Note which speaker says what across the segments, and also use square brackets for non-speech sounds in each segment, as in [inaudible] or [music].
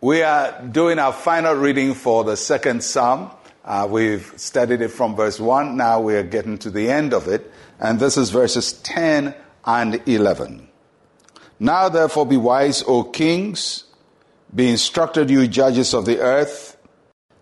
Speaker 1: We are doing our final reading for the second psalm. Uh, we've studied it from verse 1. Now we are getting to the end of it. And this is verses 10 and 11. Now therefore be wise, O kings. Be instructed, you judges of the earth.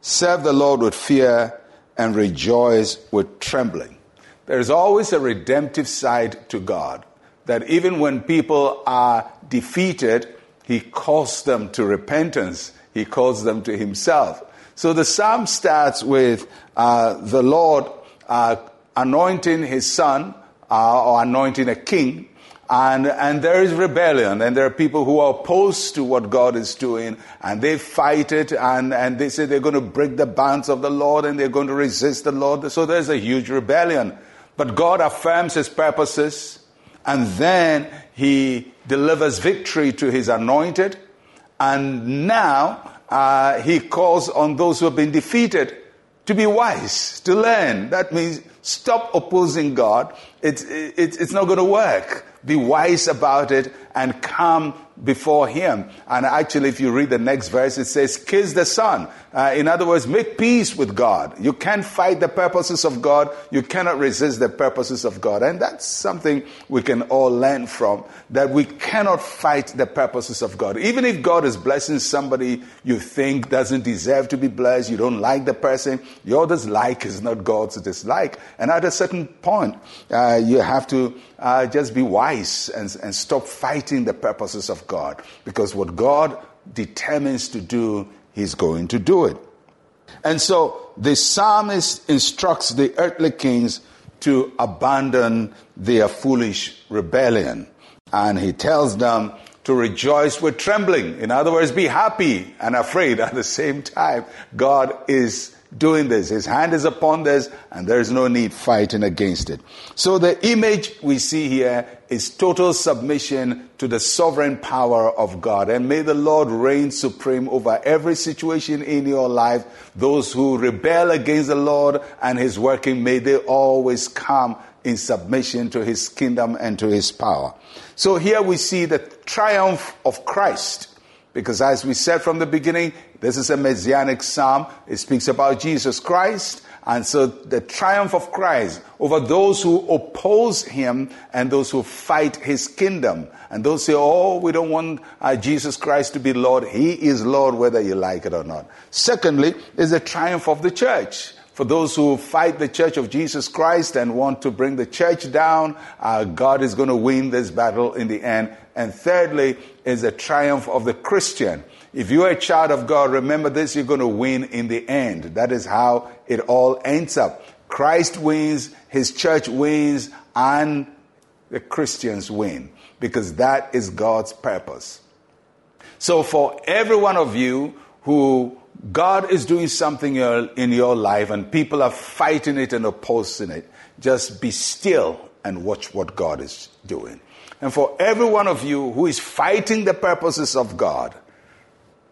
Speaker 1: Serve the Lord with fear and rejoice with trembling. There is always a redemptive side to God. That even when people are defeated, He calls them to repentance. He calls them to Himself. So the psalm starts with uh, the Lord uh, anointing his son uh, or anointing a king. And, and there is rebellion, and there are people who are opposed to what God is doing, and they fight it, and, and they say they're going to break the bands of the Lord, and they're going to resist the Lord. So there's a huge rebellion. But God affirms his purposes, and then he delivers victory to his anointed, and now uh, he calls on those who have been defeated to be wise, to learn. That means stop opposing God. It's, it's, it's not going to work. Be wise about it and come before Him. And actually, if you read the next verse, it says, kiss the Son. Uh, in other words, make peace with God. You can't fight the purposes of God. You cannot resist the purposes of God. And that's something we can all learn from, that we cannot fight the purposes of God. Even if God is blessing somebody you think doesn't deserve to be blessed, you don't like the person, your dislike is not God's dislike. And at a certain point, uh, you have to uh, just be wise and, and stop fighting the purposes of God. Because what God determines to do, He's going to do it. And so the psalmist instructs the earthly kings to abandon their foolish rebellion. And he tells them to rejoice with trembling. In other words, be happy and afraid [laughs] at the same time. God is doing this. His hand is upon this, and there is no need fighting against it. So the image we see here is total submission to the sovereign power of God. And may the Lord reign supreme over every situation in your life. Those who rebel against the Lord and His working, may they always come in submission to His kingdom and to His power. So here we see the triumph of Christ because as we said from the beginning, this is a messianic psalm. It speaks about Jesus Christ. And so the triumph of Christ over those who oppose him and those who fight his kingdom. And those say, oh, we don't want uh, Jesus Christ to be Lord. He is Lord whether you like it or not. Secondly, is the triumph of the church. For those who fight the church of Jesus Christ and want to bring the church down, uh, God is going to win this battle in the end and thirdly, is the triumph of the Christian. If you're a child of God, remember this, you're going to win in the end. That is how it all ends up. Christ wins, His church wins, and the Christians win. Because that is God's purpose. So for every one of you who God is doing something in your life and people are fighting it and opposing it, just be still and watch what God is doing. And for every one of you who is fighting the purposes of God,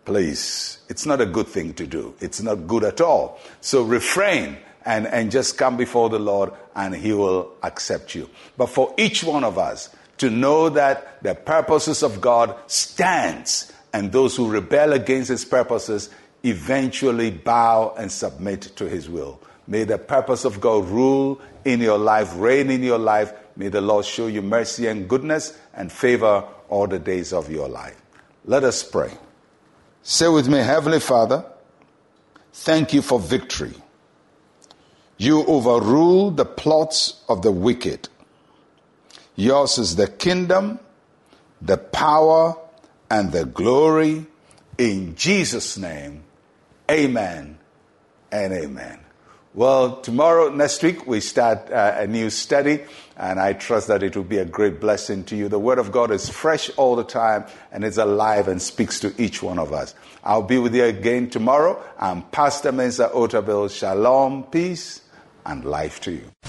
Speaker 1: please, it's not a good thing to do. It's not good at all. So refrain and, and just come before the Lord and He will accept you. But for each one of us to know that the purposes of God stands and those who rebel against His purposes eventually bow and submit to His will. May the purpose of God rule in your life, reign in your life, May the Lord show you mercy and goodness and favor all the days of your life. Let us pray. Say with me, Heavenly Father, thank you for victory. You overrule the plots of the wicked. Yours is the kingdom, the power, and the glory. In Jesus' name, amen and amen. Well, tomorrow, next week, we start uh, a new study, and I trust that it will be a great blessing to you. The Word of God is fresh all the time, and it's alive and speaks to each one of us. I'll be with you again tomorrow. I'm Pastor Mensa Otabil. Shalom, peace, and life to you.